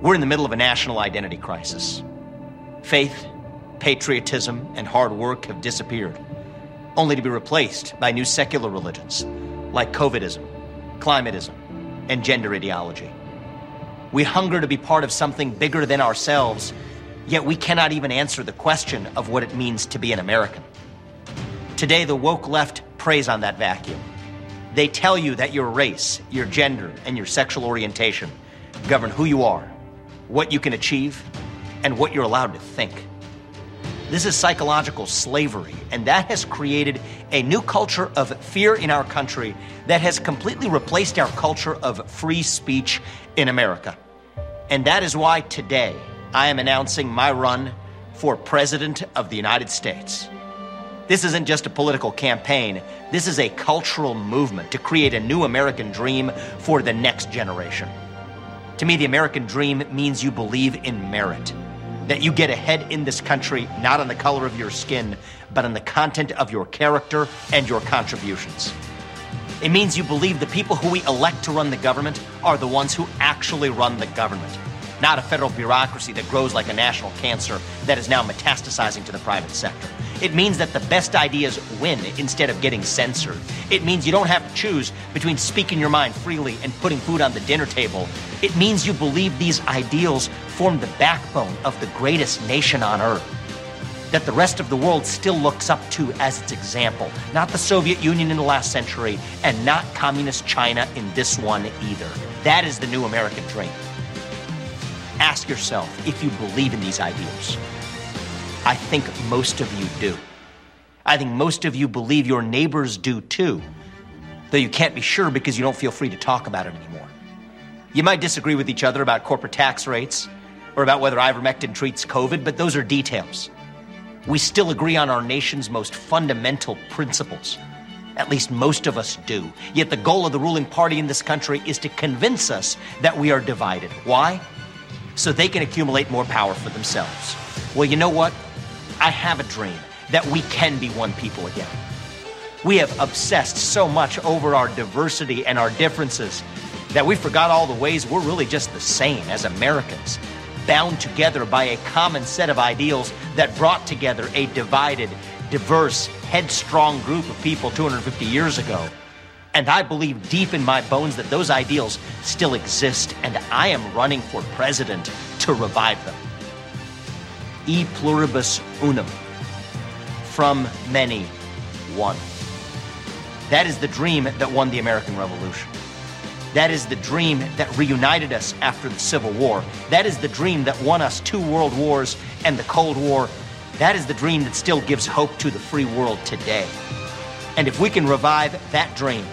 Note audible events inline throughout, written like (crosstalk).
We're in the middle of a national identity crisis. Faith, patriotism, and hard work have disappeared, only to be replaced by new secular religions like COVIDism, climatism, and gender ideology. We hunger to be part of something bigger than ourselves, yet we cannot even answer the question of what it means to be an American. Today, the woke left preys on that vacuum. They tell you that your race, your gender, and your sexual orientation govern who you are, what you can achieve, and what you're allowed to think. This is psychological slavery, and that has created a new culture of fear in our country that has completely replaced our culture of free speech in America. And that is why today I am announcing my run for President of the United States. This isn't just a political campaign, this is a cultural movement to create a new American dream for the next generation. To me, the American dream means you believe in merit, that you get ahead in this country not on the color of your skin, but on the content of your character and your contributions. It means you believe the people who we elect to run the government are the ones who actually run the government, not a federal bureaucracy that grows like a national cancer that is now metastasizing to the private sector. It means that the best ideas win instead of getting censored. It means you don't have to choose between speaking your mind freely and putting food on the dinner table. It means you believe these ideals form the backbone of the greatest nation on earth. That the rest of the world still looks up to as its example, not the Soviet Union in the last century, and not communist China in this one either. That is the new American dream. Ask yourself if you believe in these ideals. I think most of you do. I think most of you believe your neighbors do too, though you can't be sure because you don't feel free to talk about it anymore. You might disagree with each other about corporate tax rates or about whether ivermectin treats COVID, but those are details. We still agree on our nation's most fundamental principles. At least most of us do. Yet the goal of the ruling party in this country is to convince us that we are divided. Why? So they can accumulate more power for themselves. Well, you know what? I have a dream that we can be one people again. We have obsessed so much over our diversity and our differences that we forgot all the ways we're really just the same as Americans, bound together by a common set of ideals that brought together a divided, diverse, headstrong group of people 250 years ago. And I believe deep in my bones that those ideals still exist, and I am running for president to revive them e pluribus unum. From many, one. That is the dream that won the American Revolution. That is the dream that reunited us after the Civil War. That is the dream that won us two world wars and the Cold War. That is the dream that still gives hope to the free world today. And if we can revive that dream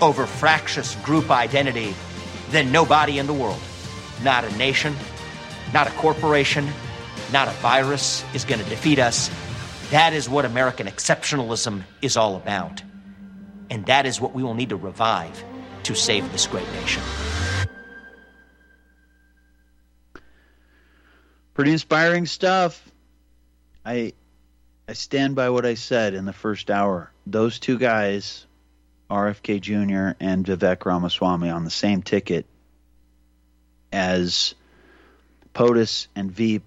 over fractious group identity, then nobody in the world, not a nation, not a corporation, not a virus, is going to defeat us. That is what American exceptionalism is all about. And that is what we will need to revive to save this great nation. Pretty inspiring stuff. I I stand by what I said in the first hour. Those two guys, RFK Jr. and Vivek Ramaswamy, on the same ticket as POTUS and Veep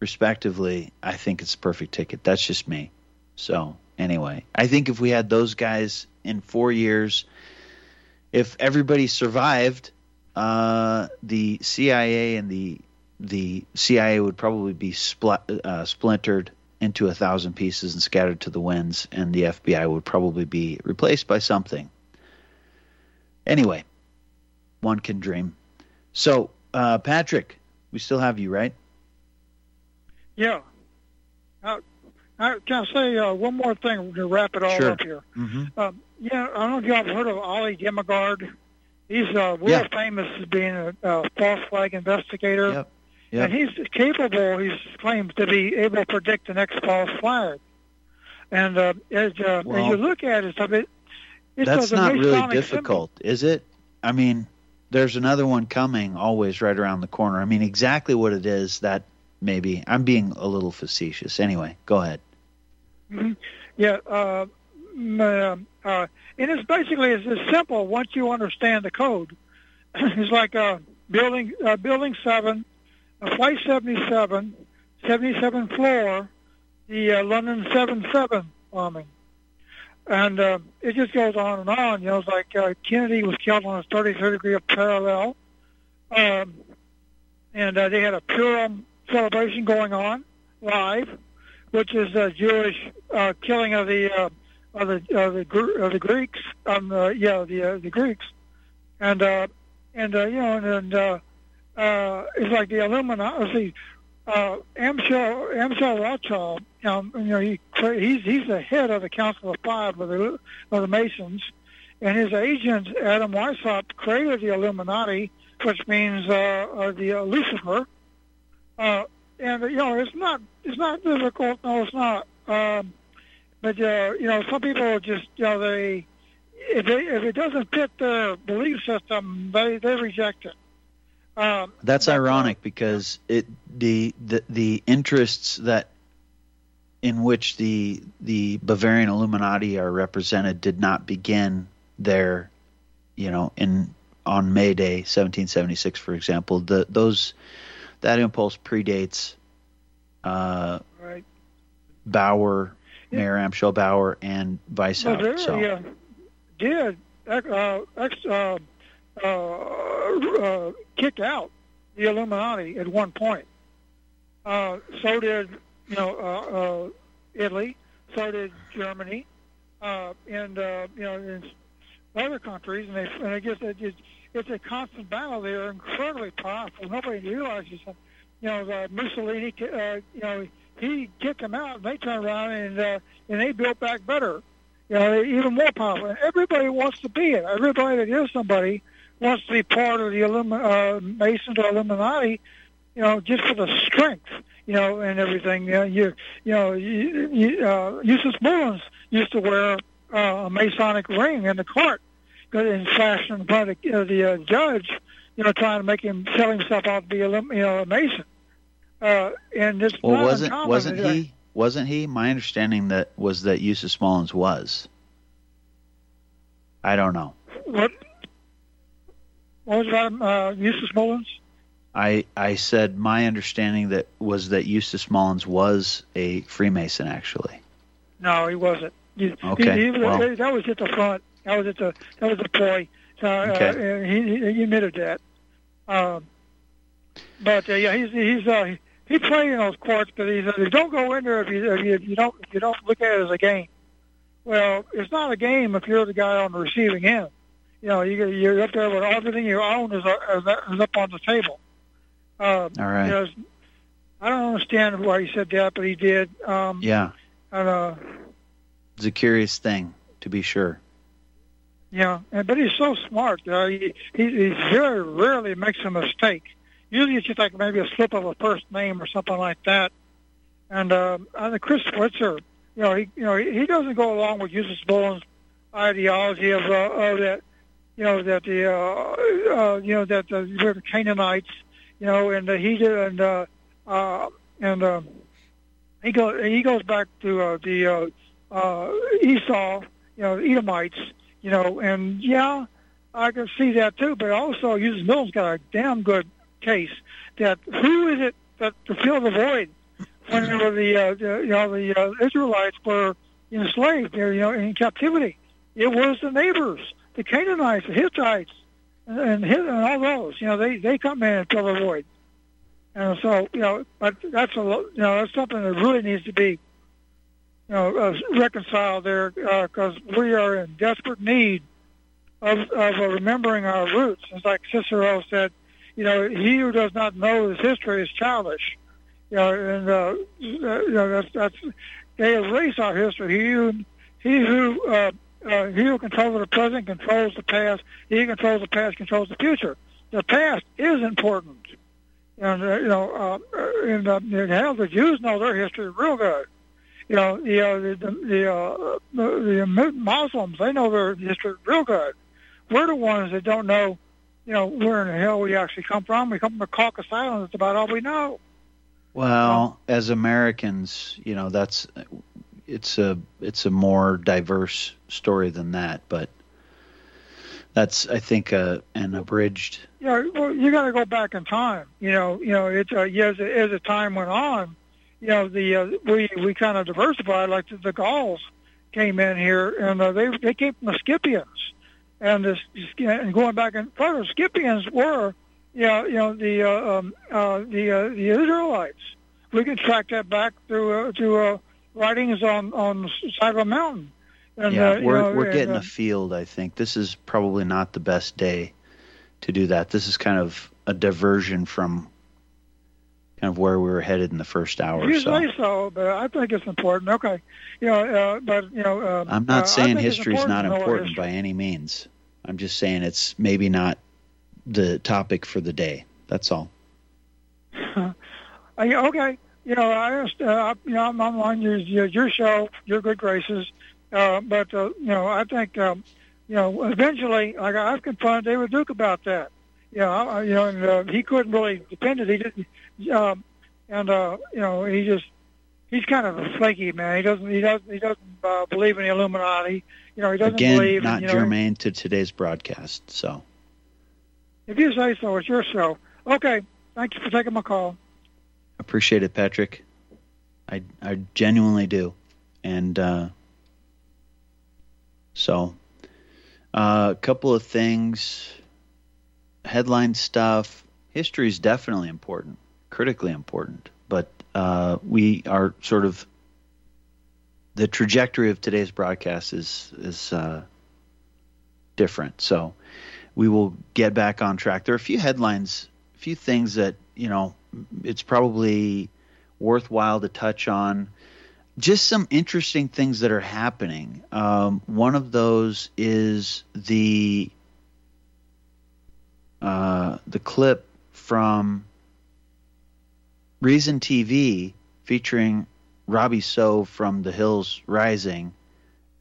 respectively, I think it's a perfect ticket. That's just me. So anyway, I think if we had those guys in four years, if everybody survived, uh, the CIA and the the CIA would probably be spl- uh, splintered into a thousand pieces and scattered to the winds, and the FBI would probably be replaced by something. Anyway, one can dream. So, uh, Patrick, we still have you, right? Yeah. Uh, I, can I say uh, one more thing to wrap it all sure. up here? Mm-hmm. Um, yeah, I don't know if y'all have heard of Ole Dammegard. He's uh, world Yeah. famous as being a, a false flag investigator. Yep. Yep. And he's capable, he's claimed to be able to predict the next false flag. And uh, as, uh, Well, as you look at it, it it's That's not really difficult, is it? I mean, there's another one coming always right around the corner. I mean, exactly what it is that maybe I'm being a little facetious. Anyway, go ahead. symbol. Mhm. Yeah. Uh, uh, uh, and it's basically it's as simple once you understand the code. (clears throat) it's like uh, building uh, building seven, uh, Flight 77, 77 floor, the uh, London 77 bombing. And uh, it just goes on and on. You know, it's like uh, Kennedy was killed on a 33rd degree of parallel. Um, and uh, they had a Purim celebration going on live, which is a Jewish uh, killing of the uh, of the of the, of the Greeks. Um, uh, yeah, the uh, the Greeks, and uh, and uh, you know, and, and uh, uh, it's like the Illuminati. See, uh, Amschel Rothschild. Um, you know, he he's he's the head of the Council of Five of the of the Masons, and his agent Adam Weishaupt created the Illuminati, which means uh, uh, the uh, Lucifer. Uh, and you know, it's not it's not difficult. No, it's not. Um, but uh, you know, some people just you know they if they if it doesn't fit their belief system, they they reject it. Um, That's uh, ironic because it the, the the interests that in which the the Bavarian Illuminati are represented did not begin there, you know, in on May Day, 1776, for example. The those that impulse predates uh, right. Bauer, Yeah. Mayer Amschel Bauer, and Weishaupt. Bavaria so did uh, ex, uh, uh, uh, kick out the Illuminati at one point. Uh, so did you know uh, Italy. So did Germany, and you know other countries. And, they, and I guess it, it, it's a constant battle. They're incredibly powerful. Nobody realizes that. You know, the Mussolini. Uh, you know, he kicked them out, and they turned around and uh, and they built back better. You know, even more powerful. And everybody wants to be it. Everybody that is somebody wants to be part of the Illumi- uh, Masons or Illuminati. You know, just for the strength. You know, and everything. You know, you, you know, you, you, uh, Eustace Mullins used to wear uh, a Masonic ring in the court, and flash in front of the, uh, the uh, judge. You know, trying to make him sell himself out to be a you know a Mason. Uh, and it's well, wasn't uncommon. wasn't he? Wasn't he? My understanding that was that Eustace Mullins was. I don't know. What? What was that? Uh, Eustace Mullins? I I said my understanding that was that Eustace Mullins was a Freemason actually. No, he wasn't. He, Okay, He, he, well. that was at the front. That was at the. That was the ploy. Uh, Okay. uh, he, he admitted that. Um, but uh, yeah, he's he's uh, he played in those courts, but he said don't go in there if you if you, if you don't if you don't look at it as a game. Well, it's not a game if you're the guy on the receiving end. You know, you you're up there with everything you own is, is up on the table. Uh, All right. you know, I don't understand why he said that, but he did. Um, Yeah, and, uh, it's a curious thing to be sure. Yeah, and, but he's so smart. Uh, he, he he very rarely makes a mistake. Usually it's just like maybe a slip of a first name or something like that. And uh, I think Chris Switzer, you know, he you know he, he doesn't go along with Eustace Mullins' ideology of, uh, of that, you know, that the uh, uh, you know that the, the Canaanites, you know, and uh, he did and uh, uh, and uh, he goes he goes back to uh, the uh, uh, Esau, you know, Edomites you know, and yeah, I can see that too. But also, Eustace Mullins got a damn good case that who is it that to fill the void whenever the, uh, the you know the uh, Israelites were enslaved, you know, in captivity? It was the neighbors, the Canaanites, the Hittites, and and, all those. You know, they they come in and fill the void. And so, you know, but that's a you know that's something that really needs to be you know, uh, reconcile there because we are in desperate need of, of uh, remembering our roots. It's like Cicero said, you know, he who does not know his history is childish. You know, and uh, you know that's that's they erase our history. He who he who uh, uh, he who controls the present controls the past. He who controls the past controls the future. The past is important, and uh, you know, uh, and, uh, and hell, the Jews know their history real good you know, the uh, the the, uh, the, the Muslims they know their history real good. We're the ones that don't know, you know, where in the hell we actually come from. We come from the Caucasus Islands. That's about all we know. Well, as Americans, you know, that's it's a it's a more diverse story than that, but That's I think uh, an abridged. Yeah, well, you got to go back in time. You know, you know, it's uh, as, as the time went on, you know, the uh, we we kind of diversified. Like the, the Gauls came in here, and uh, they they came from the Scythians, and this and going back and further, Scythians were, yeah, you know, the uh, um, uh, the uh, the Israelites. We can track that back through uh, to uh, writings on on the side of a mountain. And, yeah, uh, we're know, we're getting and, uh, afield. I think this is probably not the best day to do that. This is kind of a diversion from kind of where we were headed in the first hour. You so. say so, but I think it's important. Okay, you know, uh, but you know, uh, I'm not saying history is not important history. by any means. I'm just saying it's maybe not the topic for the day. That's all. (laughs) okay, you know, I just, uh, you know, I'm on your your show, your good graces. Uh, but uh, you know, I think um, you know eventually, like I've confronted David Duke about that. You know, I, you know, and uh, he couldn't really defend it. He didn't, um, and uh, you know, he just he's kind of a flaky man. He doesn't he doesn't he doesn't uh, believe in the Illuminati. You know, he doesn't Again, believe. not you know, germane to today's broadcast. So, if you say so, it's your show. Okay, thank you for taking my call. Appreciate it, Patrick. I I genuinely do, and. uh so, uh, a couple of things, headline stuff. History is definitely important, critically important, but uh, we are sort of the trajectory of today's broadcast is is uh, different. So we will get back on track. There are a few headlines, a few things that you know it's probably worthwhile to touch on just some interesting things that are happening. Um, one of those is the uh, the clip from Reason TV featuring Robby Soave from The Hills Rising,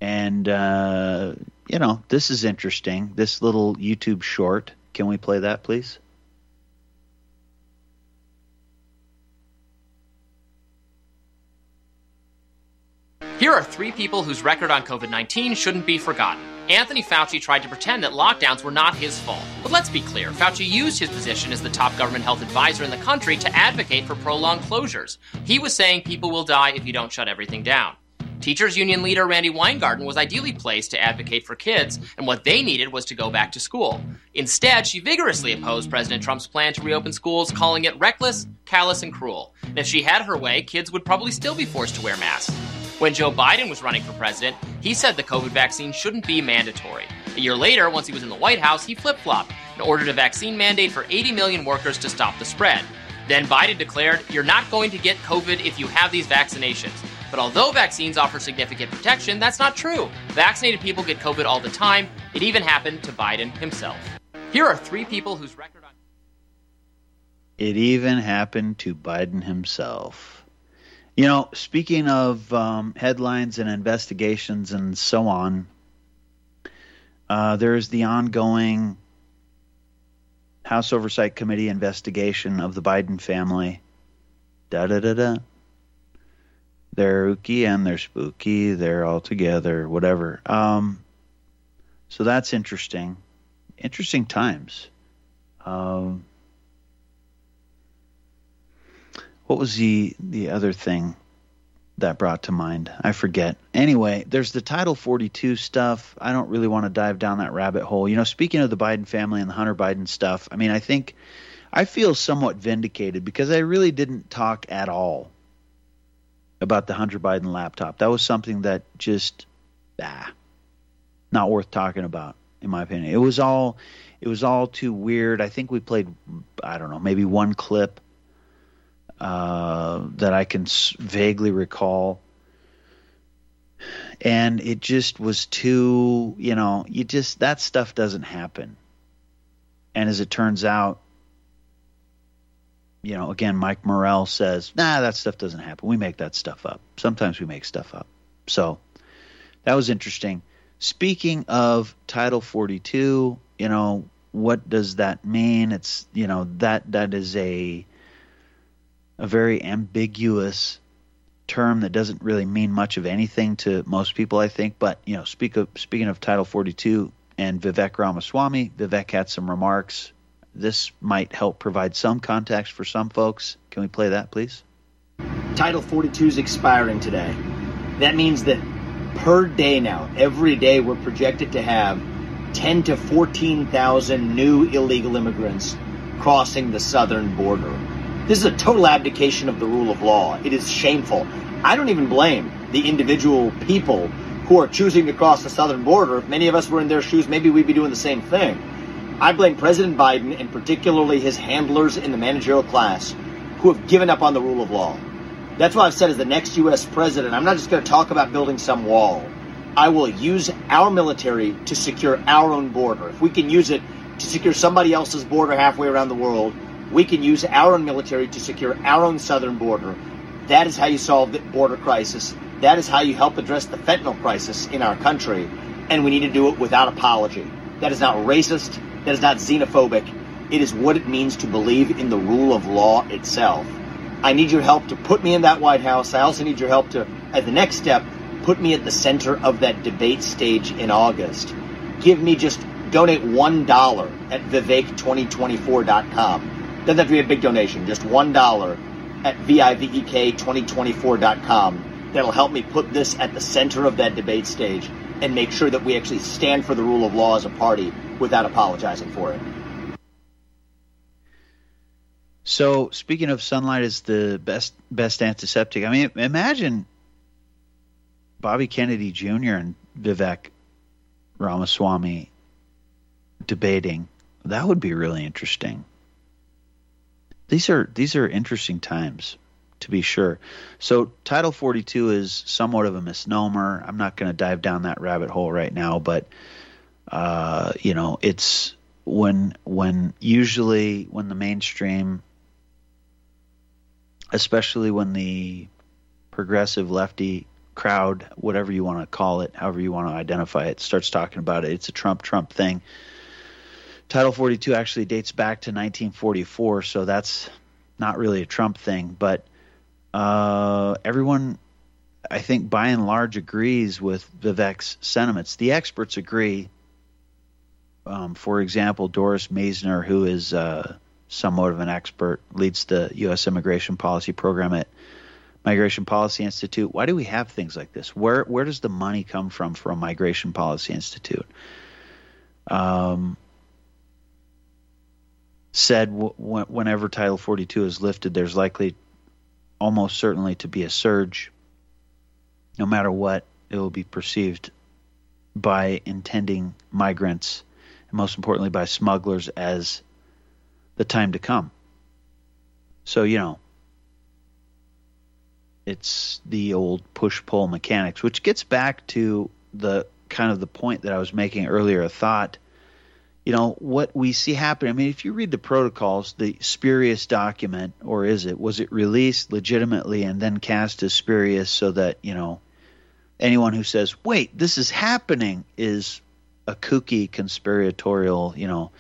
and uh, you know this is interesting. This little YouTube short. Can we play that, please? Here are three people whose record on COVID 19 shouldn't be forgotten. Anthony Fauci tried to pretend that lockdowns were not his fault. But let's be clear Fauci used his position as the top government health advisor in the country to advocate for prolonged closures. He was saying people will die if you don't shut everything down. Teachers Union leader Randi Weingarten was ideally placed to advocate for kids, and what they needed was to go back to school. Instead, she vigorously opposed President Trump's plan to reopen schools, calling it reckless, callous, and cruel. And if she had her way, kids would probably still be forced to wear masks. When Joe Biden was running for president, he said the COVID vaccine shouldn't be mandatory. A year later, once he was in the White House, he flip flopped and ordered a vaccine mandate for 80 million workers to stop the spread. Then Biden declared, You're not going to get COVID if you have these vaccinations. But although vaccines offer significant protection, that's not true. Vaccinated people get COVID all the time. It even happened to Biden himself. Here are three people whose record on. It even happened to Biden himself. You know, speaking of um, headlines and investigations and so on, uh, there's the ongoing House Oversight Committee investigation of the Biden family. Da da da da. They're ooky and they're spooky. They're all together, whatever. Um, so that's interesting. Interesting times. Um, what was the the other thing that brought to mind? I forget. Anyway, there's the Title 42 stuff. I don't really want to dive down that rabbit hole. You know, speaking of the Biden family and the Hunter Biden stuff, I mean, I think I feel somewhat vindicated because I really didn't talk at all about the Hunter Biden laptop. That was something that just ah, not worth talking about in my opinion. It was all it was all too weird. I think we played I don't know, maybe one clip uh, that I can vaguely recall. And it just was too, you know, you just, that stuff doesn't happen. And as it turns out, you know, again, Mike Morell says, nah, that stuff doesn't happen. We make that stuff up. Sometimes we make stuff up. So that was interesting. Speaking of Title 42, you know, what does that mean? It's, you know, that that is a a very ambiguous term that doesn't really mean much of anything to most people, I think. But you know, speak of, speaking of Title 42, and Vivek Ramaswamy. Vivek had some remarks. This might help provide some context for some folks. Can we play that, please? Title 42 is expiring today. That means that per day now, every day, we're projected to have 10 to 14,000 new illegal immigrants crossing the southern border. This is a total abdication of the rule of law. It is shameful. I don't even blame the individual people who are choosing to cross the southern border. If many of us were in their shoes, maybe we'd be doing the same thing. I blame President Biden and particularly his handlers in the managerial class who have given up on the rule of law. That's why I've said as the next U.S. president, I'm not just going to talk about building some wall. I will use our military to secure our own border. If we can use it to secure somebody else's border halfway around the world, we can use our own military to secure our own southern border. That is how you solve the border crisis. That is how you help address the fentanyl crisis in our country. And we need to do it without apology. That is not racist. That is not xenophobic. It is what it means to believe in the rule of law itself. I need your help to put me in that White House. I also need your help to, at the next step, put me at the center of that debate stage in August. Give me just donate $1 at vivek2024.com. Doesn't have to be a big donation, just $1 at vivek2024.com. That'll help me put this at the center of that debate stage and make sure that we actually stand for the rule of law as a party without apologizing for it. So, speaking of sunlight is the best best antiseptic. I mean, imagine Bobby Kennedy Jr. and Vivek Ramaswamy debating. That would be really interesting. These are these are interesting times, to be sure. So Title 42 is somewhat of a misnomer. I'm not going to dive down that rabbit hole right now, but uh, you know, it's when when usually when the mainstream especially when the progressive lefty crowd, whatever you want to call it, however you want to identify it, starts talking about it. It's a Trump Trump thing. Title 42 actually dates back to 1944, so that's not really a Trump thing. But uh, everyone, I think, by and large, agrees with Vivek's sentiments. The experts agree. Um, for example, Doris Meissner, who is uh, somewhat of an expert, leads the U.S. immigration policy program at Migration Policy Institute. Why do we have things like this? Where where does the money come from for a Migration Policy Institute? Um, said w- whenever Title 42 is lifted, there's likely, almost certainly, to be a surge. No matter what, it will be perceived by intending migrants, and most importantly by smugglers, as the time to come. So you know, it's the old push pull mechanics, which gets back to the kind of the point that I was making earlier. A thought, you know, what we see happen. I mean, if you read the protocols, the spurious document, or is it was it released legitimately and then cast as spurious so that you know anyone who says, "Wait, this is happening," is a kooky conspiratorial, you know,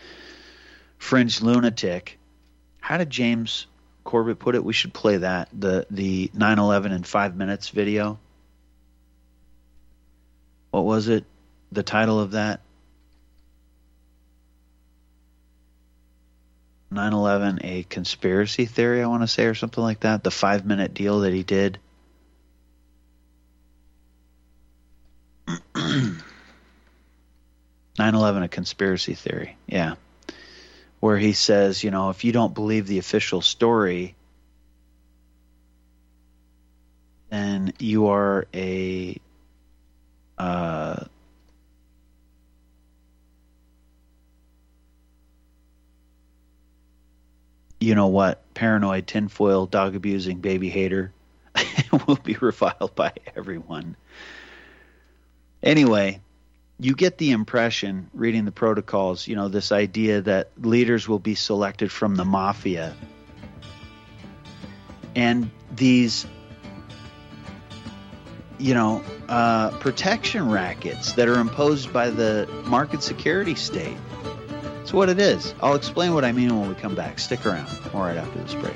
fringe lunatic. How did James Corbett put it? We should play that the the 9/11 in five minutes video. What was it? The title of that? 9/11 a conspiracy theory, I want to say, or something like that. The five minute deal that he did. (clears throat) 9/11 a conspiracy theory. Yeah where he says, you know, if you don't believe the official story, then you are a uh, you know what, paranoid, tinfoil, dog abusing, baby hater (laughs) will be reviled by everyone. Anyway, you get the impression reading the protocols, you know, this idea that leaders will be selected from the mafia. And these, you know, uh, protection rackets that are imposed by the market security state. It's what it is. I'll explain what I mean when we come back. Stick around. All right after this break.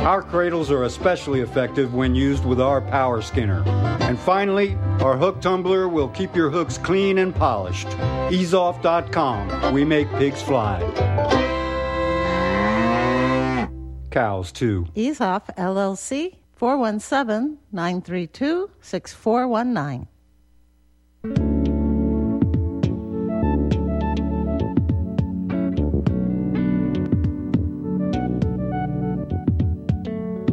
Our cradles are especially effective when used with our power skinner. And finally, our hook tumbler will keep your hooks clean and polished. EaseOff.com. We make pigs fly. Cows, too. EaseOff, LLC 417 932 6419.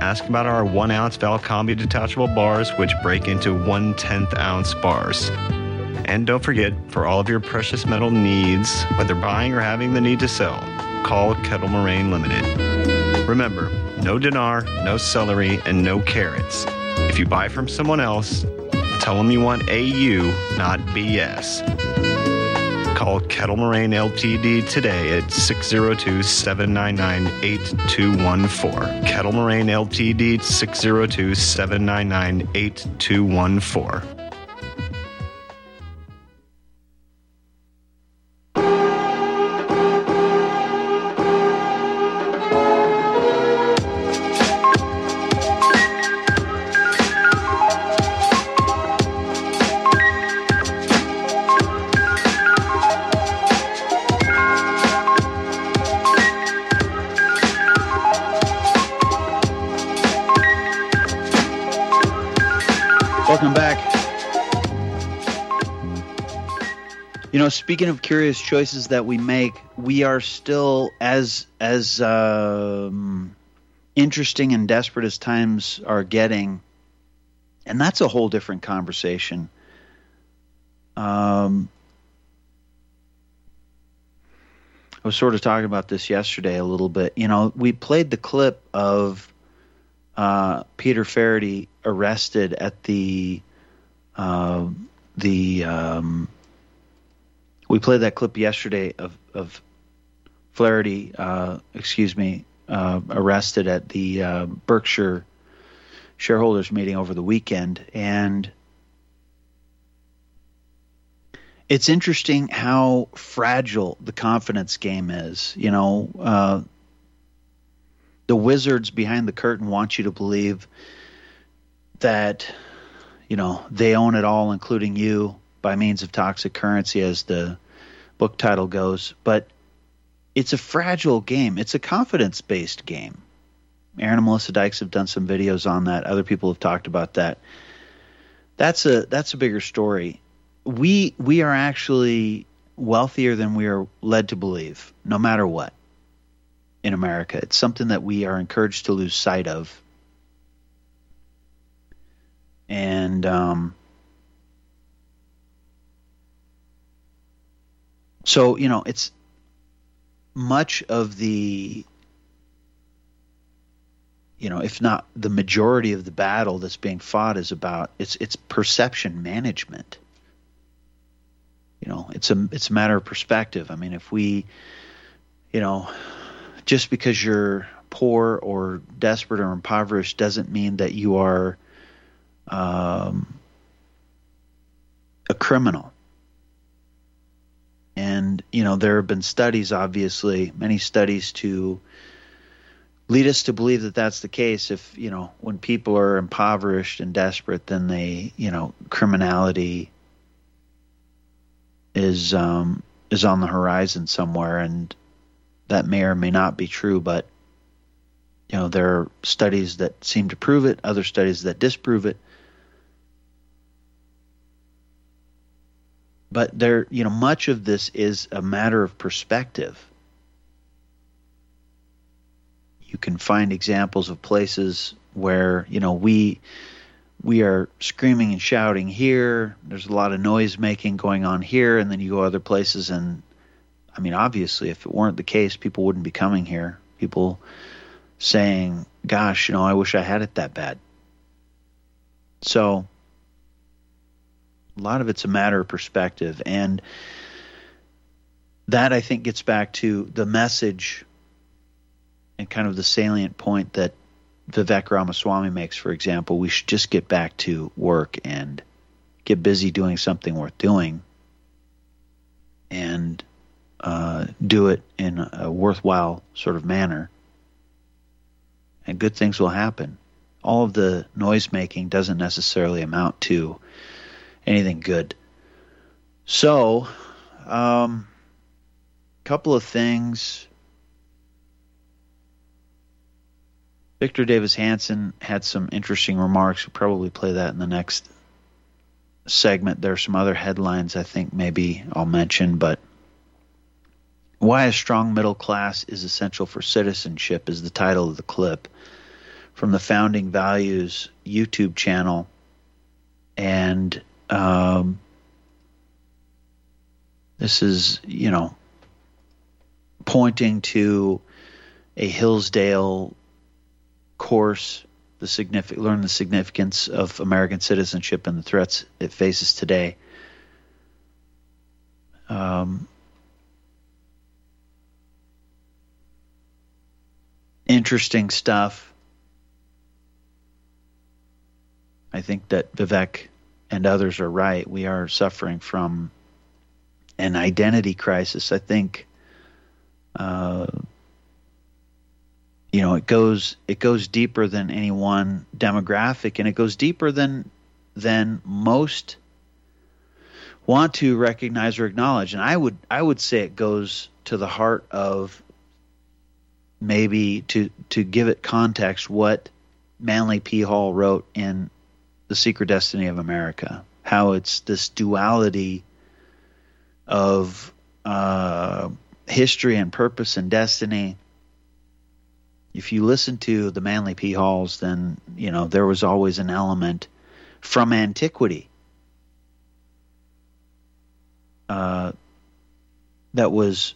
Ask about our one ounce Valcambi detachable bars, which break into one tenth ounce bars. And don't forget, for all of your precious metal needs, whether buying or having the need to sell, call Kettle Moraine Limited. Remember, no dinar, no celery, and no carrots. If you buy from someone else, tell them you want AU, not BS. Call Kettle Moraine Ltd today at 602 799 8214. Kettle Moraine Ltd 602 799 8214. Speaking of curious choices that we make, we are still as as um, interesting and desperate as times are getting, and that's a whole different conversation. Um, I was sort of talking about this yesterday a little bit. You know, we played the clip of uh, Peter Faraday arrested at the uh, the um, we played that clip yesterday of of Flaherty, uh, excuse me, uh, arrested at the uh, Berkshire shareholders meeting over the weekend, and it's interesting how fragile the confidence game is. You know, uh, the wizards behind the curtain want you to believe that you know they own it all including you by means of toxic currency as the book title goes but it's a fragile game. It's a confidence based game. Aaron and melissa dykes have done some videos on that. Other people have talked about that. That's a that's a bigger story. We we are actually wealthier than we are led to believe no matter what in america. It's something that we are encouraged to lose sight of. And um, so you know it's much of the you know, if not the majority of the battle that's being fought is about it's it's perception management. You know, it's a it's a matter of perspective. I mean, if we, you know, just because you're poor or desperate or impoverished doesn't mean that you are um, a criminal. And you know, there have been studies, obviously, many studies to lead us to believe that that's the case. If you know, when people are impoverished and desperate, then they, you know, criminality is um, is on the horizon somewhere, and that may or may not be true. But you know, there are studies that seem to prove it, other studies that disprove it. But there, you know, much of this is a matter of perspective. You can find examples of places where you know we we are screaming and shouting here. There's a lot of noise making going on here. And then you go other places and i mean obviously if it weren't the case people wouldn't be coming here. People saying gosh you know i wish i had it that bad. So a lot of it's a matter of perspective and that i think gets back to the message and kind of the salient point that Vivek Ramaswamy makes, for example, we should just get back to work and get busy doing something worth doing and uh, do it in a worthwhile sort of manner. And good things will happen. All of the noise making doesn't necessarily amount to anything good. So, a um, couple of things Victor Davis Hanson had some interesting remarks. We'll probably play that in the next segment. There are some other headlines I think maybe I'll mention, but why a strong middle class is essential for citizenship is the title of the clip from the Founding Values YouTube channel. And um, this is, you know, pointing to a Hillsdale course, the signific- learn the significance of American citizenship and the threats it faces today. Um, interesting stuff. I think that Vivek and others are right. We are suffering from an identity crisis. I think uh, you know it goes it goes deeper than any one demographic and it goes deeper than than most want to recognize or acknowledge and i would i would say it goes to the heart of maybe to to give it context what manly p hall wrote in the secret destiny of america how it's this duality of uh, history and purpose and destiny if you listen to the Manly P. Halls, then you know there was always an element from antiquity uh, that was,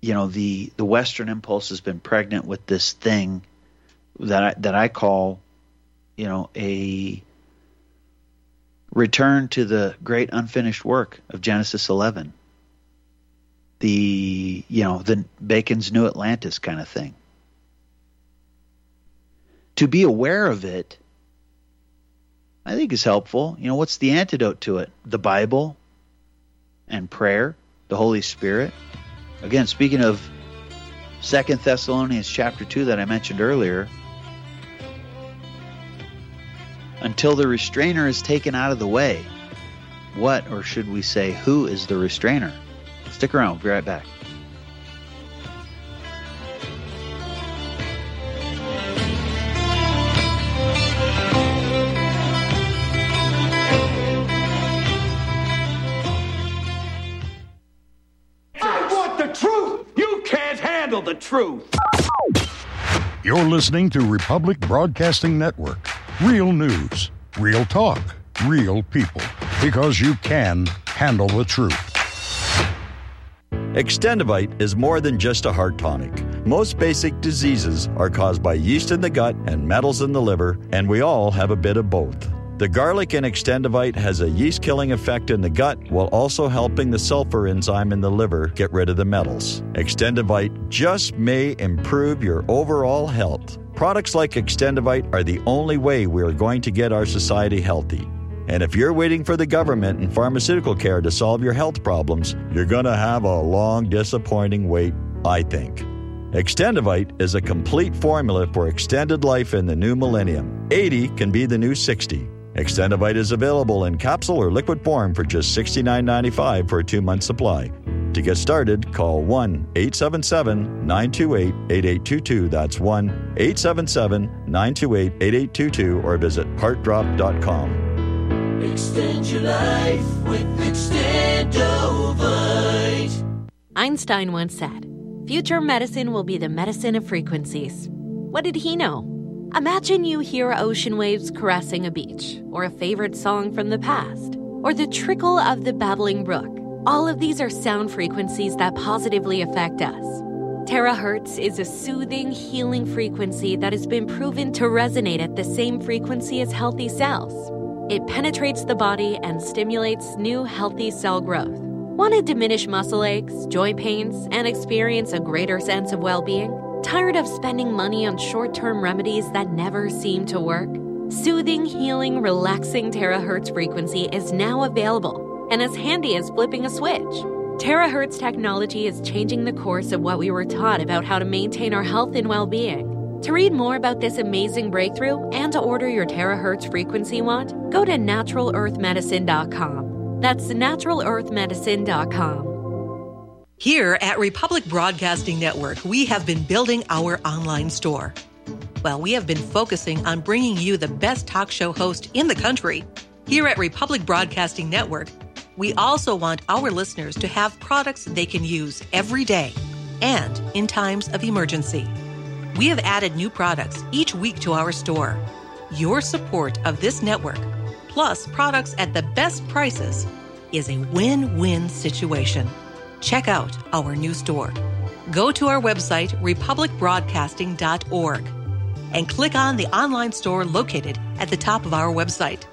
you know, the the Western impulse has been pregnant with this thing that I, that I call, you know, a return to the great unfinished work of Genesis 11. The you know the Bacon's New Atlantis kind of thing to be aware of it, I think is helpful. You know, what's the antidote to it? The Bible and prayer, the Holy Spirit. Again, speaking of Second Thessalonians chapter 2 that I mentioned earlier, until the restrainer is taken out of the way, what, or should we say, who is the restrainer? Stick around, we'll be right back. I want the truth! You can't handle the truth. You're listening to Republic Broadcasting Network. Real news, real talk, real people. Because you can handle the truth. Extendivite is more than just a heart tonic. Most basic diseases are caused by yeast in the gut and metals in the liver, and we all have a bit of both. The garlic in Extendivite has a yeast killing effect in the gut while also helping the sulfur enzyme in the liver get rid of the metals. Extendivite just may improve your overall health. Products like Extendovite are the only way we are going to get our society healthy. And if you're waiting for the government and pharmaceutical care to solve your health problems, you're going to have a long, disappointing wait, I think. Extendovite is a complete formula for extended life in the new millennium. 80 can be the new 60. Extendovite is available in capsule or liquid form for just $69.95 for a two month supply. To get started, call 1 877 928 8822. That's 1 877 928 8822 or visit heartdrop.com. Extend your life with Extendovite. Einstein once said, Future medicine will be the medicine of frequencies. What did he know? Imagine you hear ocean waves caressing a beach, or a favorite song from the past, or the trickle of the babbling brook. All of these are sound frequencies that positively affect us. Terahertz is a soothing, healing frequency that has been proven to resonate at the same frequency as healthy cells. It penetrates the body and stimulates new healthy cell growth. Want to diminish muscle aches, joint pains, and experience a greater sense of well being? Tired of spending money on short term remedies that never seem to work? Soothing, healing, relaxing terahertz frequency is now available and as handy as flipping a switch. Terahertz technology is changing the course of what we were taught about how to maintain our health and well being. To read more about this amazing breakthrough and to order your terahertz frequency wand, go to naturalearthmedicine.com. That's naturalearthmedicine.com. Here at Republic Broadcasting Network, we have been building our online store. Well, we have been focusing on bringing you the best talk show host in the country. Here at Republic Broadcasting Network, we also want our listeners to have products they can use every day and in times of emergency. We have added new products each week to our store. Your support of this network, plus products at the best prices, is a win win situation. Check out our new store. Go to our website, republicbroadcasting.org, and click on the online store located at the top of our website.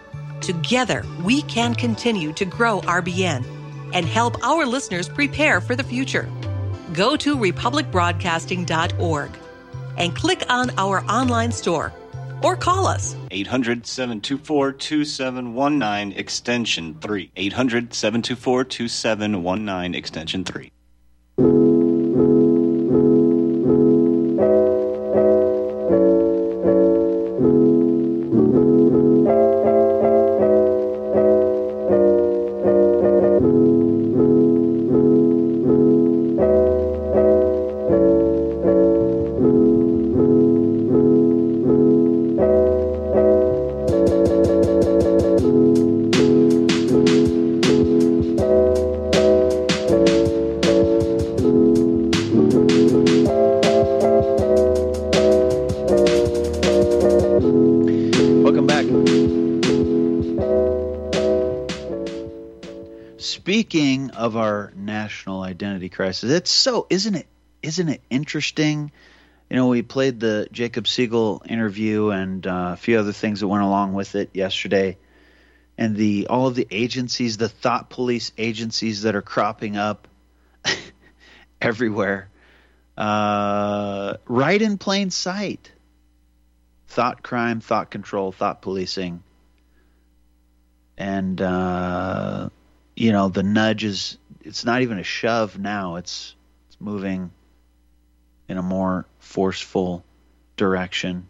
Together, we can continue to grow RBN and help our listeners prepare for the future. Go to republicbroadcasting.org and click on our online store or call us 800 724 2719 extension 3. 800 724 2719 extension 3. Identity crisis, it's so isn't it isn't it interesting? You know, we played the Jacob Siegel interview and uh, a few other things that went along with it yesterday, and the all of the agencies, the thought police agencies that are cropping up (laughs) everywhere, uh, right in plain sight. Thought crime, thought control, thought policing, and uh, you know the nudge is it's not even a shove now. It's it's moving in a more forceful direction.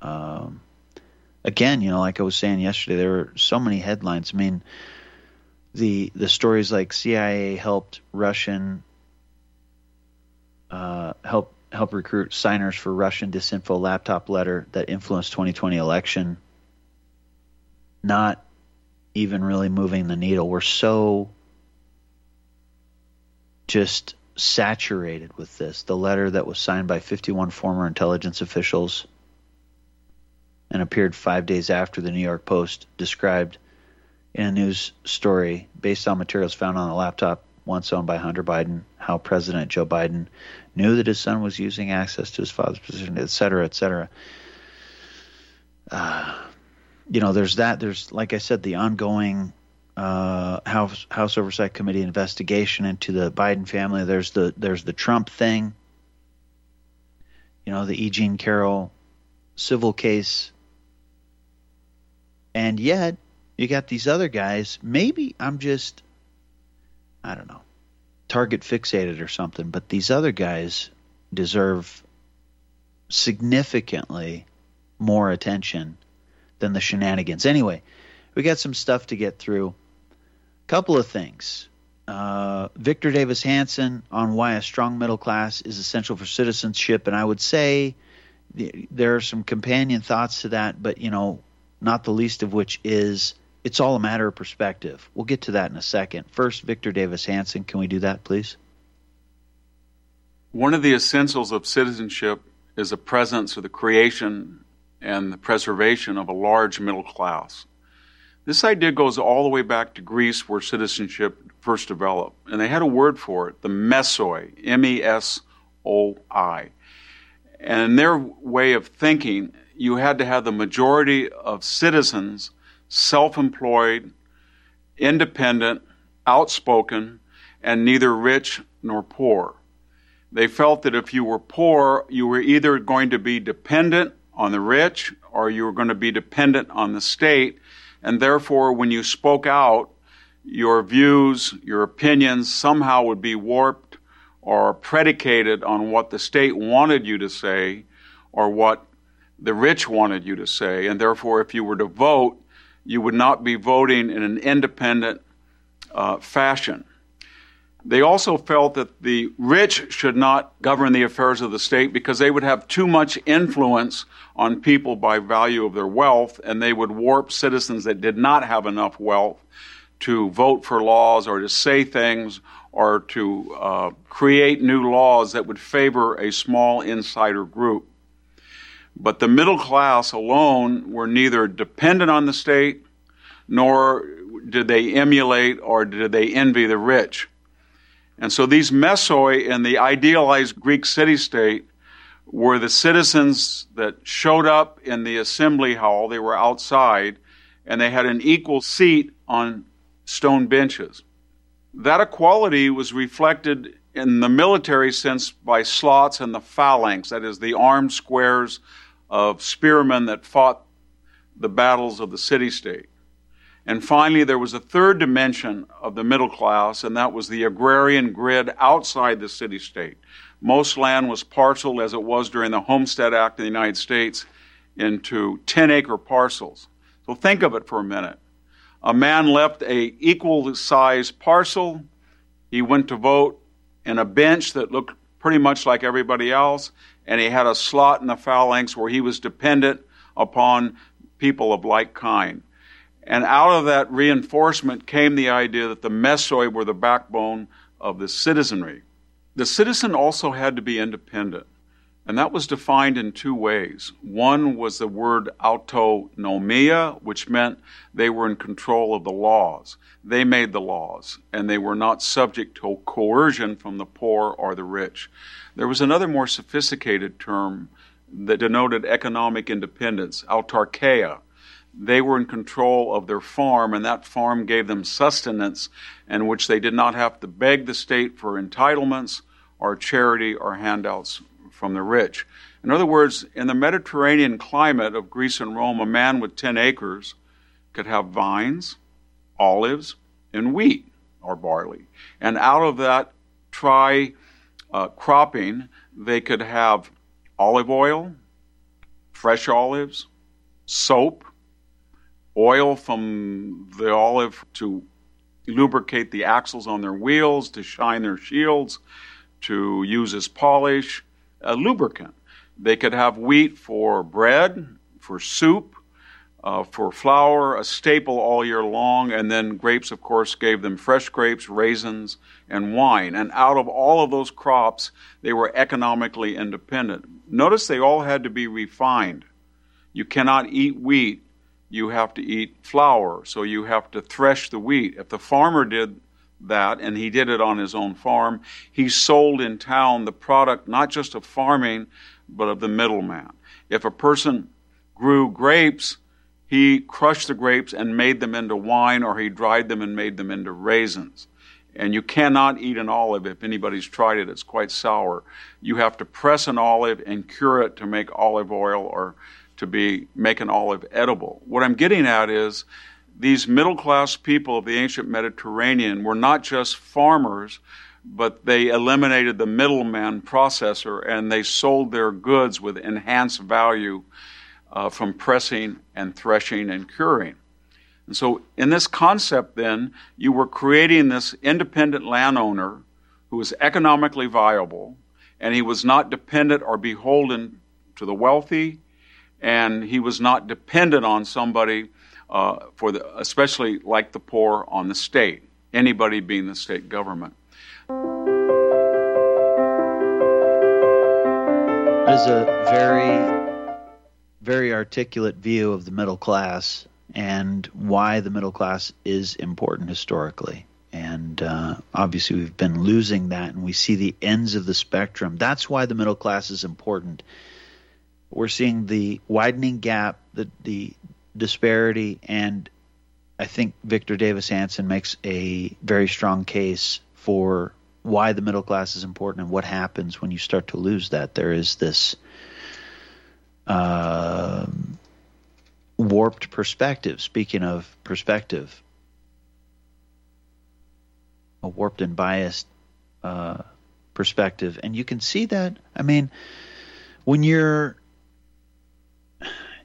Um, again, you know, like I was saying yesterday, there were so many headlines. I mean, the the stories like CIA helped Russian uh, help help recruit signers for Russian disinfo laptop letter that influenced 2020 election. Not even really moving the needle. We're so just saturated with this. The letter that was signed by 51 former intelligence officials and appeared five days after the New York Post described in a news story based on materials found on the laptop once owned by Hunter Biden how President Joe Biden knew that his son was using access to his father's position, et cetera, et cetera. Uh, you know, there's that. There's, like I said, the ongoing uh, House House Oversight Committee investigation into the Biden family. There's the there's the Trump thing. You know, the E. Jean Carroll civil case. And yet, you got these other guys. Maybe I'm just, I don't know, target fixated or something, but these other guys deserve significantly more attention than the shenanigans. Anyway, we got some stuff to get through. Couple of things. Uh, Victor Davis Hanson on why a strong middle class is essential for citizenship, and I would say there are some companion thoughts to that, but you know, not the least of which is it's all a matter of perspective. We'll get to that in a second. First, Victor Davis Hanson, can we do that, please? One of the essentials of citizenship is the presence or the creation and the preservation of a large middle class. This idea goes all the way back to Greece, where citizenship first developed. And they had a word for it, the mesoi, M E S O I. And in their way of thinking, you had to have the majority of citizens self employed, independent, outspoken, and neither rich nor poor. They felt that if you were poor, you were either going to be dependent on the rich or you were going to be dependent on the state. And therefore, when you spoke out, your views, your opinions somehow would be warped or predicated on what the state wanted you to say or what the rich wanted you to say. And therefore, if you were to vote, you would not be voting in an independent uh, fashion. They also felt that the rich should not govern the affairs of the state because they would have too much influence on people by value of their wealth, and they would warp citizens that did not have enough wealth to vote for laws or to say things or to uh, create new laws that would favor a small insider group. But the middle class alone were neither dependent on the state nor did they emulate or did they envy the rich. And so these mesoi in the idealized Greek city state were the citizens that showed up in the assembly hall. They were outside and they had an equal seat on stone benches. That equality was reflected in the military sense by slots and the phalanx, that is, the armed squares of spearmen that fought the battles of the city state. And finally, there was a third dimension of the middle class, and that was the agrarian grid outside the city state. Most land was parceled, as it was during the Homestead Act of the United States, into 10 acre parcels. So think of it for a minute. A man left a equal sized parcel. He went to vote in a bench that looked pretty much like everybody else, and he had a slot in the phalanx where he was dependent upon people of like kind. And out of that reinforcement came the idea that the mesoi were the backbone of the citizenry. The citizen also had to be independent. And that was defined in two ways. One was the word autonomia, which meant they were in control of the laws. They made the laws, and they were not subject to coercion from the poor or the rich. There was another more sophisticated term that denoted economic independence, autarkeia. They were in control of their farm, and that farm gave them sustenance in which they did not have to beg the state for entitlements or charity or handouts from the rich. In other words, in the Mediterranean climate of Greece and Rome, a man with 10 acres could have vines, olives, and wheat or barley. And out of that tri uh, cropping, they could have olive oil, fresh olives, soap, oil from the olive to lubricate the axles on their wheels, to shine their shields, to use as polish, a lubricant. They could have wheat for bread, for soup, uh, for flour, a staple all year long, and then grapes, of course, gave them fresh grapes, raisins, and wine. And out of all of those crops, they were economically independent. Notice they all had to be refined. You cannot eat wheat, you have to eat flour, so you have to thresh the wheat. If the farmer did that, and he did it on his own farm. He sold in town the product not just of farming, but of the middleman. If a person grew grapes, he crushed the grapes and made them into wine, or he dried them and made them into raisins. And you cannot eat an olive if anybody's tried it, it's quite sour. You have to press an olive and cure it to make olive oil or to be make an olive edible. What I'm getting at is these middle class people of the ancient Mediterranean were not just farmers, but they eliminated the middleman processor and they sold their goods with enhanced value uh, from pressing and threshing and curing. And so, in this concept, then, you were creating this independent landowner who was economically viable and he was not dependent or beholden to the wealthy and he was not dependent on somebody uh, for the, especially like the poor, on the state. Anybody being the state government. That is a very, very articulate view of the middle class and why the middle class is important historically. And uh, obviously, we've been losing that, and we see the ends of the spectrum. That's why the middle class is important. We're seeing the widening gap, the, the disparity, and I think Victor Davis Hanson makes a very strong case for why the middle class is important and what happens when you start to lose that. There is this uh, warped perspective. Speaking of perspective, a warped and biased uh, perspective, and you can see that. I mean, when you're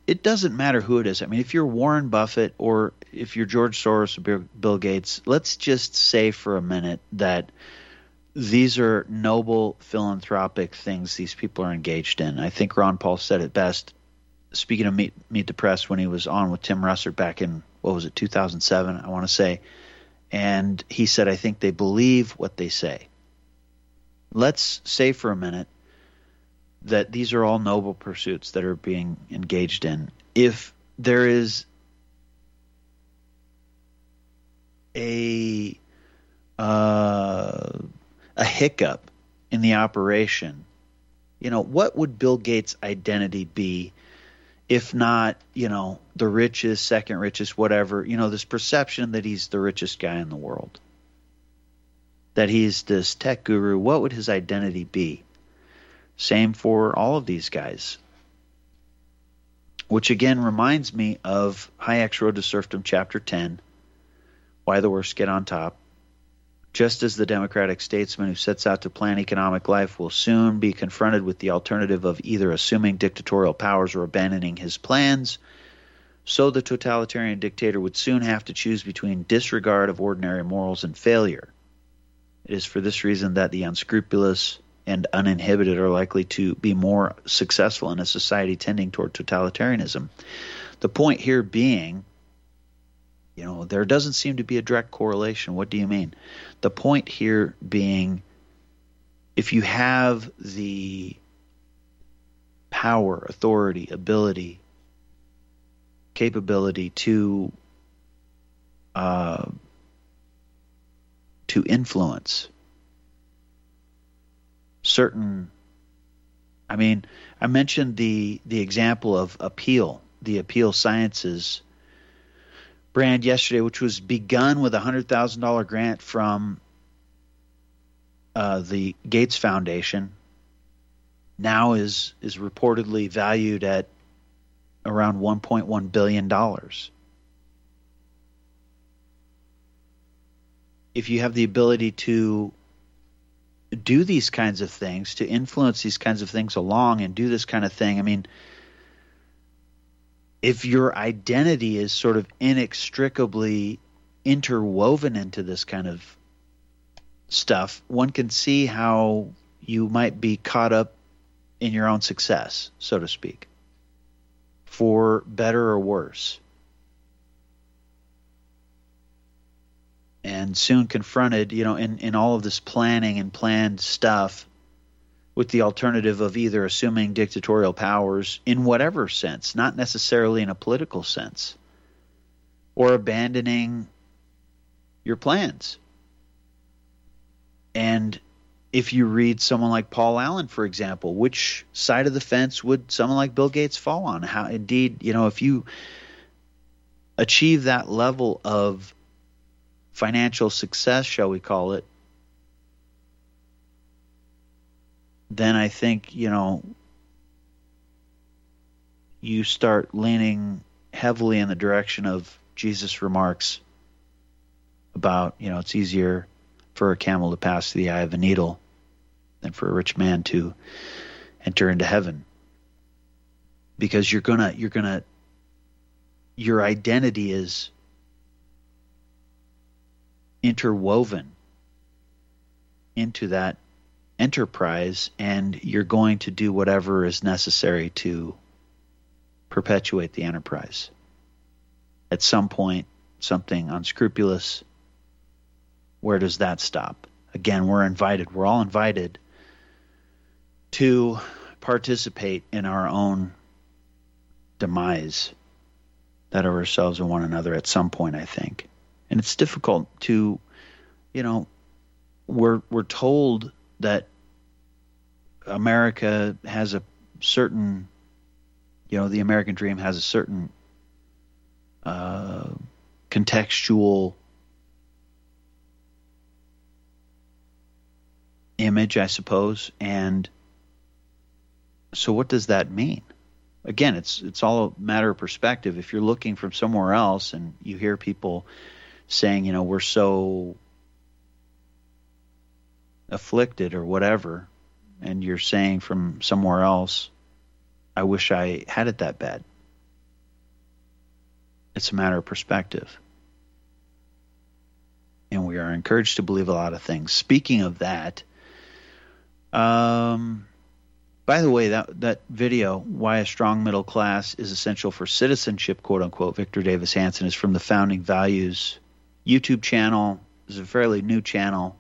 it doesn't matter who it is. I mean, if you're Warren Buffett or if you're George Soros or Bill Gates, let's just say for a minute that these are noble philanthropic things these people are engaged in. I think Ron Paul said it best. Speaking of Meet, Meet the Press, when he was on with Tim Russert back in what was it, 2007, I want to say, and he said, "I think they believe what they say." Let's say for a minute that these are all noble pursuits that are being engaged in. If there is a uh, a hiccup in the operation, you know, what would Bill Gates' identity be if not, you know, the richest, second richest, whatever, you know, this perception that he's the richest guy in the world, that he's this tech guru, what would his identity be? Same for all of these guys. Which again reminds me of Hayek's Road to Serfdom, Chapter 10 Why the Worst Get on Top. Just as the democratic statesman who sets out to plan economic life will soon be confronted with the alternative of either assuming dictatorial powers or abandoning his plans, so the totalitarian dictator would soon have to choose between disregard of ordinary morals and failure. It is for this reason that the unscrupulous, and uninhibited are likely to be more successful in a society tending toward totalitarianism. The point here being, you know, there doesn't seem to be a direct correlation. What do you mean? The point here being, if you have the power, authority, ability, capability to uh, to influence certain I mean, I mentioned the the example of Apeel, the Apeel Sciences brand yesterday, which was begun with a hundred thousand dollar grant from uh, the Gates Foundation. Now is is reportedly valued at around 1.1 billion dollars. If you have the ability to do these kinds of things, to influence these kinds of things along and do this kind of thing. I mean, if your identity is sort of inextricably interwoven into this kind of stuff, one can see how you might be caught up in your own success, so to speak, for better or worse. And soon confronted, you know, in, in all of this planning and planned stuff with the alternative of either assuming dictatorial powers in whatever sense, not necessarily in a political sense, or abandoning your plans. And if you read someone like Paul Allen, for example, which side of the fence would someone like Bill Gates fall on? How indeed, you know, if you achieve that level of financial success, shall we call it, then I think, you know, you start leaning heavily in the direction of Jesus' remarks about, you know, it's easier for a camel to pass through the eye of a needle than for a rich man to enter into heaven. Because you're gonna you're gonna your identity is interwoven into that enterprise and you're going to do whatever is necessary to perpetuate the enterprise. At some point, something unscrupulous, where does that stop? Again, we're invited, we're all invited to participate in our own demise, that of ourselves and one another at some point, I think. And it's difficult to, you know, we're we're told that America has a certain, you know, the American dream has a certain uh, contextual image, I suppose, and so what does that mean? Again, it's it's all a matter of perspective. If you're looking from somewhere else and you hear people saying, you know, we're so afflicted or whatever, and you're saying from somewhere else, I wish I had it that bad. It's a matter of perspective. And we are encouraged to believe a lot of things. Speaking of that, um, by the way, that that video, why a strong middle class is essential for citizenship, quote unquote, Victor Davis Hanson is from the Founding Values YouTube channel. is a fairly new channel,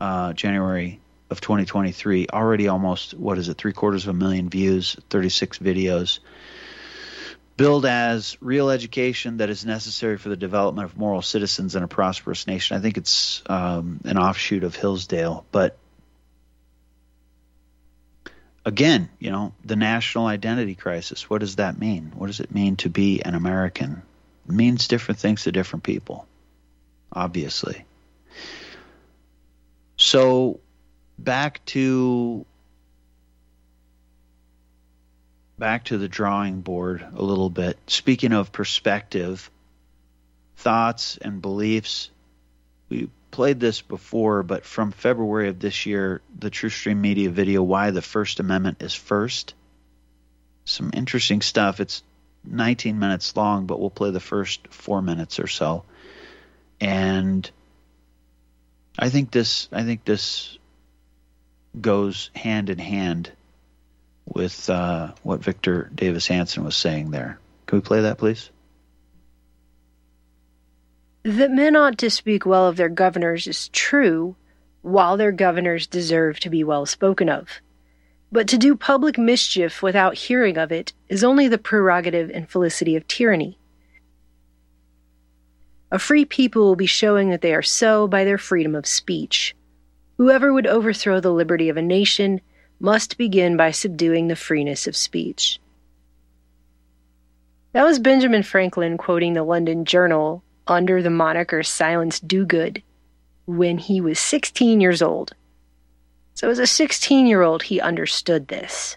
uh, January of 2023. Already almost what is it, three quarters of a million views, 36 videos. Build as real education that is necessary for the development of moral citizens in a prosperous nation. I think it's um, an offshoot of Hillsdale, but again, you know, the national identity crisis. What does that mean? What does it mean to be an American? It means different things to different people, obviously. So, back to back to the drawing board a little bit. Speaking of perspective, thoughts and beliefs, we played this before, but from February of this year, the TrueStream Media video, Why the First Amendment is First. Some interesting stuff. It's 19 minutes long, but we'll play the first four minutes or so. And I think this, I think this goes hand in hand with uh, what Victor Davis Hanson was saying there. Can we play that, please? That men ought to speak well of their governors is true, while their governors deserve to be well spoken of. But to do public mischief without hearing of it is only the prerogative and felicity of tyranny. A free people will be showing that they are so by their freedom of speech. Whoever would overthrow the liberty of a nation must begin by subduing the freeness of speech. That was Benjamin Franklin quoting the London Journal under the moniker Silence Dogood when he was 16 years old. So, as a 16 year old, he understood this.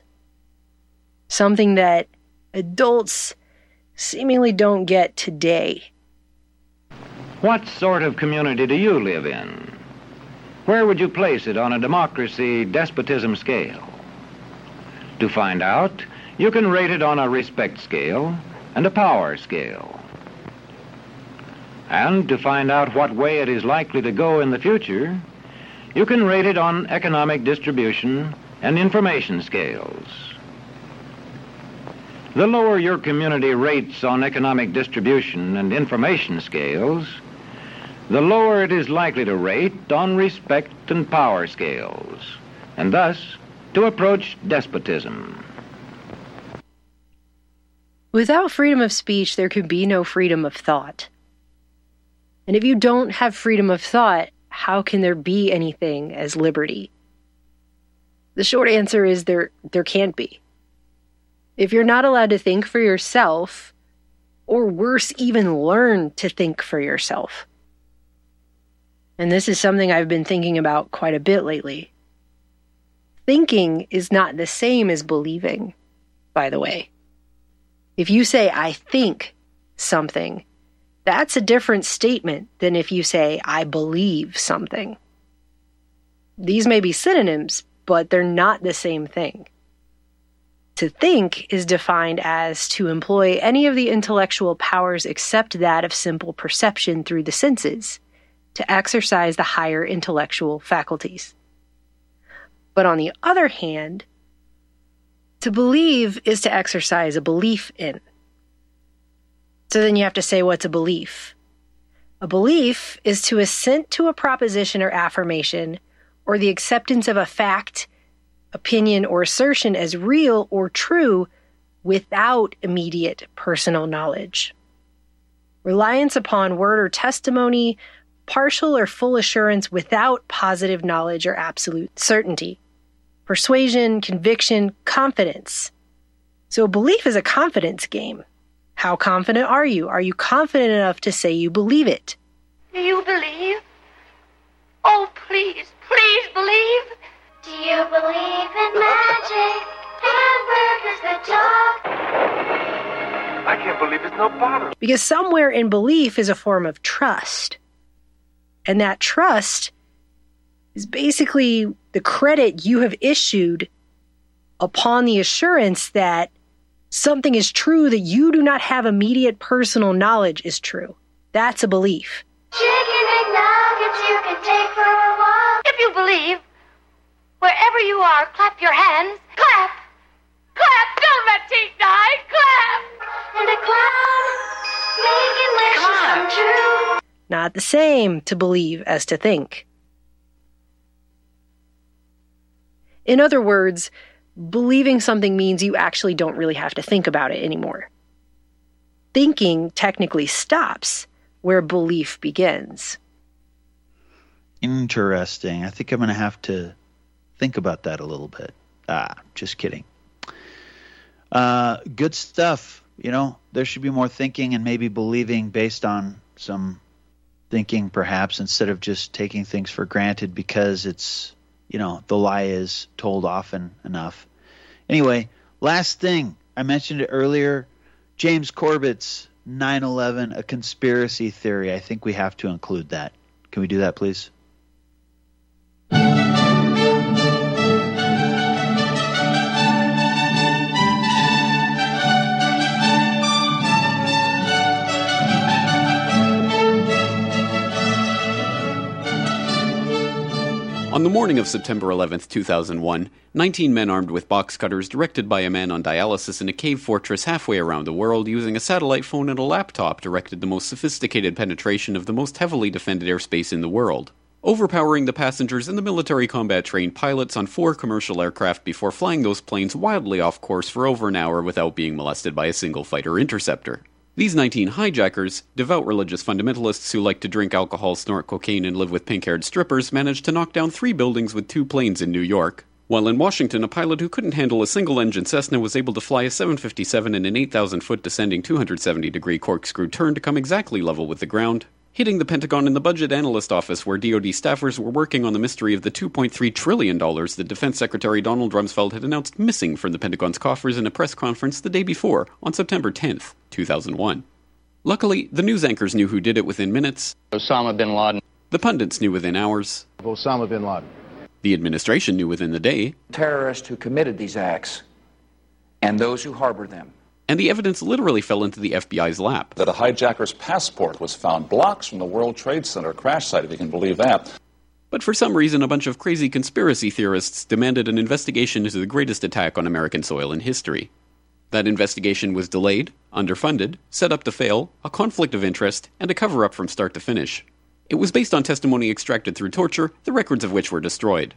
Something that adults seemingly don't get today. What sort of community do you live in? Where would you place it on a democracy despotism scale? To find out, you can rate it on a respect scale and a power scale. And to find out what way it is likely to go in the future, you can rate it on economic distribution and information scales. The lower your community rates on economic distribution and information scales, the lower it is likely to rate on respect and power scales, and thus to approach despotism. Without freedom of speech, there can be no freedom of thought. And if you don't have freedom of thought, how can there be anything as liberty? The short answer is there there can't be. If you're not allowed to think for yourself, or worse, even learn to think for yourself. And this is something I've been thinking about quite a bit lately. Thinking is not the same as believing, by the way. If you say, I think something, that's a different statement than if you say, I believe something. These may be synonyms, but they're not the same thing. To think is defined as to employ any of the intellectual powers except that of simple perception through the senses, to exercise the higher intellectual faculties. But on the other hand, to believe is to exercise a belief in. So then you have to say, what's a belief? A belief is to assent to a proposition or affirmation or the acceptance of a fact, opinion, or assertion as real or true without immediate personal knowledge. Reliance upon word or testimony, partial or full assurance without positive knowledge or absolute certainty. Persuasion, conviction, confidence. So, belief is a confidence game. How confident are you? Are you confident enough to say you believe it? Do you believe? Oh, please, please believe. Do you believe in magic? Hamburgers that talk? I can't believe it's not butter. Because somewhere in belief is a form of trust. And that trust is basically the credit you have issued upon the assurance that something is true that you do not have immediate personal knowledge is true. That's a belief. Chicken McNuggets you can take for a walk. If you believe, wherever you are, clap your hands. Clap! Clap! Don't let Tink die! Clap! And a cloud making wishes come true. Not the same to believe as to think. In other words, believing something means you actually don't really have to think about it anymore. Thinking technically stops where belief begins. Interesting. I think I'm going to have to think about that a little bit. Ah, just kidding. Uh, good stuff. You know, there should be more thinking and maybe believing based on some thinking, perhaps, instead of just taking things for granted because it's, you know, the lie is told often enough. Anyway, last thing. I mentioned it earlier. James Corbett's 9 11, a conspiracy theory. I think we have to include that. Can we do that, please? On the morning of September 11, 2001, 19 men armed with box cutters, directed by a man on dialysis in a cave fortress halfway around the world, using a satellite phone and a laptop, directed the most sophisticated penetration of the most heavily defended airspace in the world. Overpowering the passengers and the military combat trained pilots on four commercial aircraft before flying those planes wildly off course for over an hour without being molested by a single fighter interceptor. These 19 hijackers, devout religious fundamentalists who like to drink alcohol, snort cocaine, and live with pink haired strippers, managed to knock down three buildings with two planes in New York. While in Washington, a pilot who couldn't handle a single engine Cessna was able to fly a 757 in an 8,000 foot descending 270 degree corkscrew turn to come exactly level with the ground, hitting the Pentagon in the budget analyst office where DoD staffers were working on the mystery of the $2.3 trillion that Defense Secretary Donald Rumsfeld had announced missing from the Pentagon's coffers in a press conference the day before, on September 10th, 2001. Luckily, the news anchors knew who did it within minutes. Osama bin Laden. The pundits knew within hours. Osama bin Laden. The administration knew within the day. Terrorists who committed these acts and those who harbor them and the evidence literally fell into the FBI's lap. That a hijacker's passport was found blocks from the World Trade Center crash site, if you can believe that. But for some reason, a bunch of crazy conspiracy theorists demanded an investigation into the greatest attack on American soil in history. That investigation was delayed, underfunded, set up to fail, a conflict of interest, and a cover up from start to finish. It was based on testimony extracted through torture, the records of which were destroyed.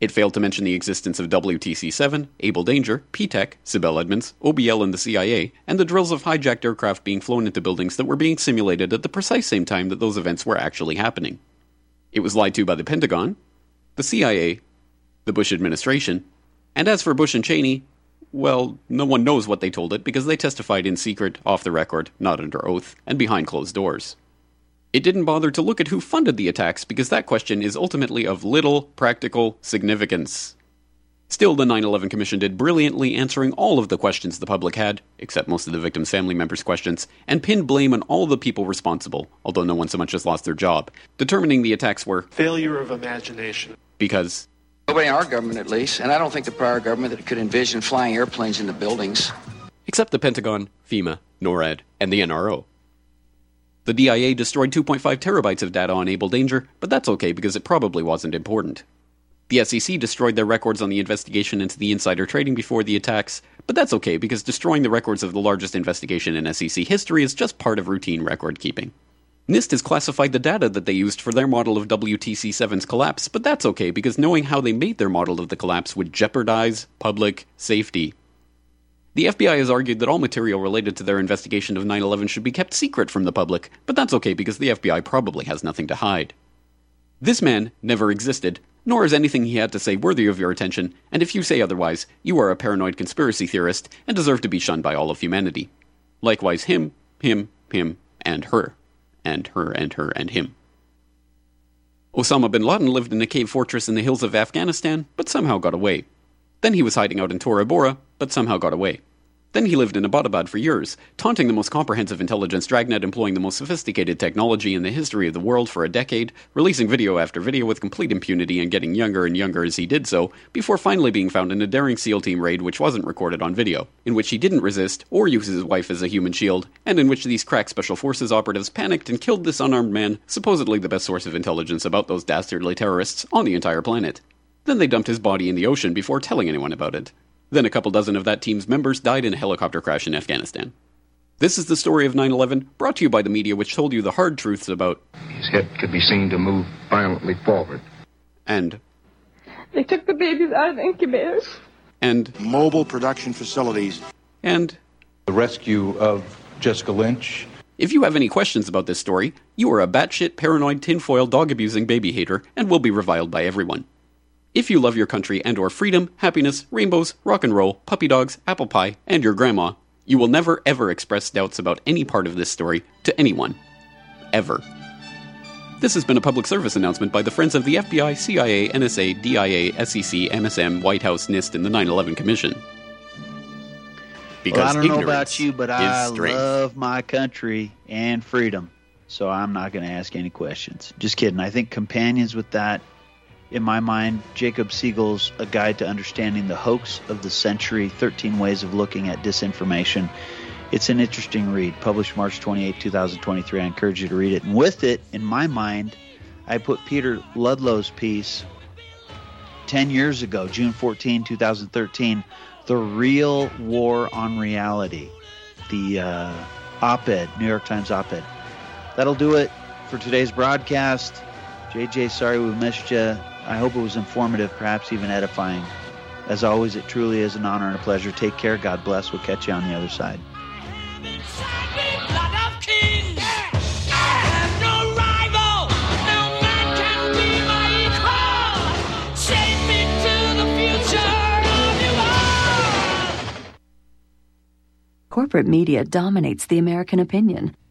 It failed to mention the existence of WTC 7, Able Danger, P-TECH, Sibel Edmonds, OBL and the CIA, and the drills of hijacked aircraft being flown into buildings that were being simulated at the precise same time that those events were actually happening. It was lied to by the Pentagon, the CIA, the Bush administration, and as for Bush and Cheney, well, no one knows what they told it because they testified in secret, off the record, not under oath, and behind closed doors. It didn't bother to look at who funded the attacks because that question is ultimately of little practical significance. Still, the 9 11 Commission did brilliantly answering all of the questions the public had, except most of the victims' family members' questions, and pinned blame on all the people responsible, although no one so much as lost their job, determining the attacks were failure of imagination. Because Nobody in our government, at least, and I don't think the prior government that could envision flying airplanes into buildings. Except the Pentagon, FEMA, NORAD, and the NRO. The DIA destroyed 2.5 terabytes of data on Able Danger, but that's okay because it probably wasn't important. The SEC destroyed their records on the investigation into the insider trading before the attacks, but that's okay because destroying the records of the largest investigation in SEC history is just part of routine record keeping. NIST has classified the data that they used for their model of WTC 7's collapse, but that's okay because knowing how they made their model of the collapse would jeopardize public safety. The FBI has argued that all material related to their investigation of 9 11 should be kept secret from the public, but that's okay because the FBI probably has nothing to hide. This man never existed, nor is anything he had to say worthy of your attention, and if you say otherwise, you are a paranoid conspiracy theorist and deserve to be shunned by all of humanity. Likewise, him, him, him, and her. And her, and her, and him. Osama bin Laden lived in a cave fortress in the hills of Afghanistan, but somehow got away. Then he was hiding out in Tora Bora, but somehow got away. Then he lived in Abbottabad for years, taunting the most comprehensive intelligence dragnet employing the most sophisticated technology in the history of the world for a decade, releasing video after video with complete impunity and getting younger and younger as he did so, before finally being found in a daring SEAL team raid which wasn't recorded on video, in which he didn't resist or use his wife as a human shield, and in which these crack special forces operatives panicked and killed this unarmed man, supposedly the best source of intelligence about those dastardly terrorists on the entire planet. Then they dumped his body in the ocean before telling anyone about it. Then a couple dozen of that team's members died in a helicopter crash in Afghanistan. This is the story of 9 11, brought to you by the media which told you the hard truths about. His head could be seen to move violently forward. And. They took the babies out of the incubators. And. Mobile production facilities. And. The rescue of Jessica Lynch. If you have any questions about this story, you are a batshit paranoid tinfoil dog abusing baby hater and will be reviled by everyone. If you love your country and or freedom, happiness, rainbows, rock and roll, puppy dogs, apple pie, and your grandma, you will never ever express doubts about any part of this story to anyone. Ever. This has been a public service announcement by the Friends of the FBI, CIA, NSA, DIA, SEC, MSM, White House, NIST, and the 9 11 Commission. Because well, I don't know about you, but I strength. love my country and freedom. So I'm not going to ask any questions. Just kidding. I think companions with that in my mind, Jacob Siegel's A Guide to Understanding the Hoax of the Century 13 Ways of Looking at Disinformation. It's an interesting read, published March 28, 2023. I encourage you to read it. And with it, in my mind, I put Peter Ludlow's piece 10 years ago, June 14, 2013, The Real War on Reality, the uh, op ed, New York Times op ed. That'll do it for today's broadcast. JJ, sorry we missed you. I hope it was informative, perhaps even edifying. As always, it truly is an honor and a pleasure. Take care. God bless. We'll catch you on the other side. Corporate media dominates the American opinion.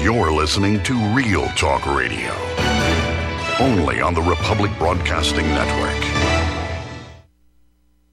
You're listening to Real Talk Radio. Only on the Republic Broadcasting Network.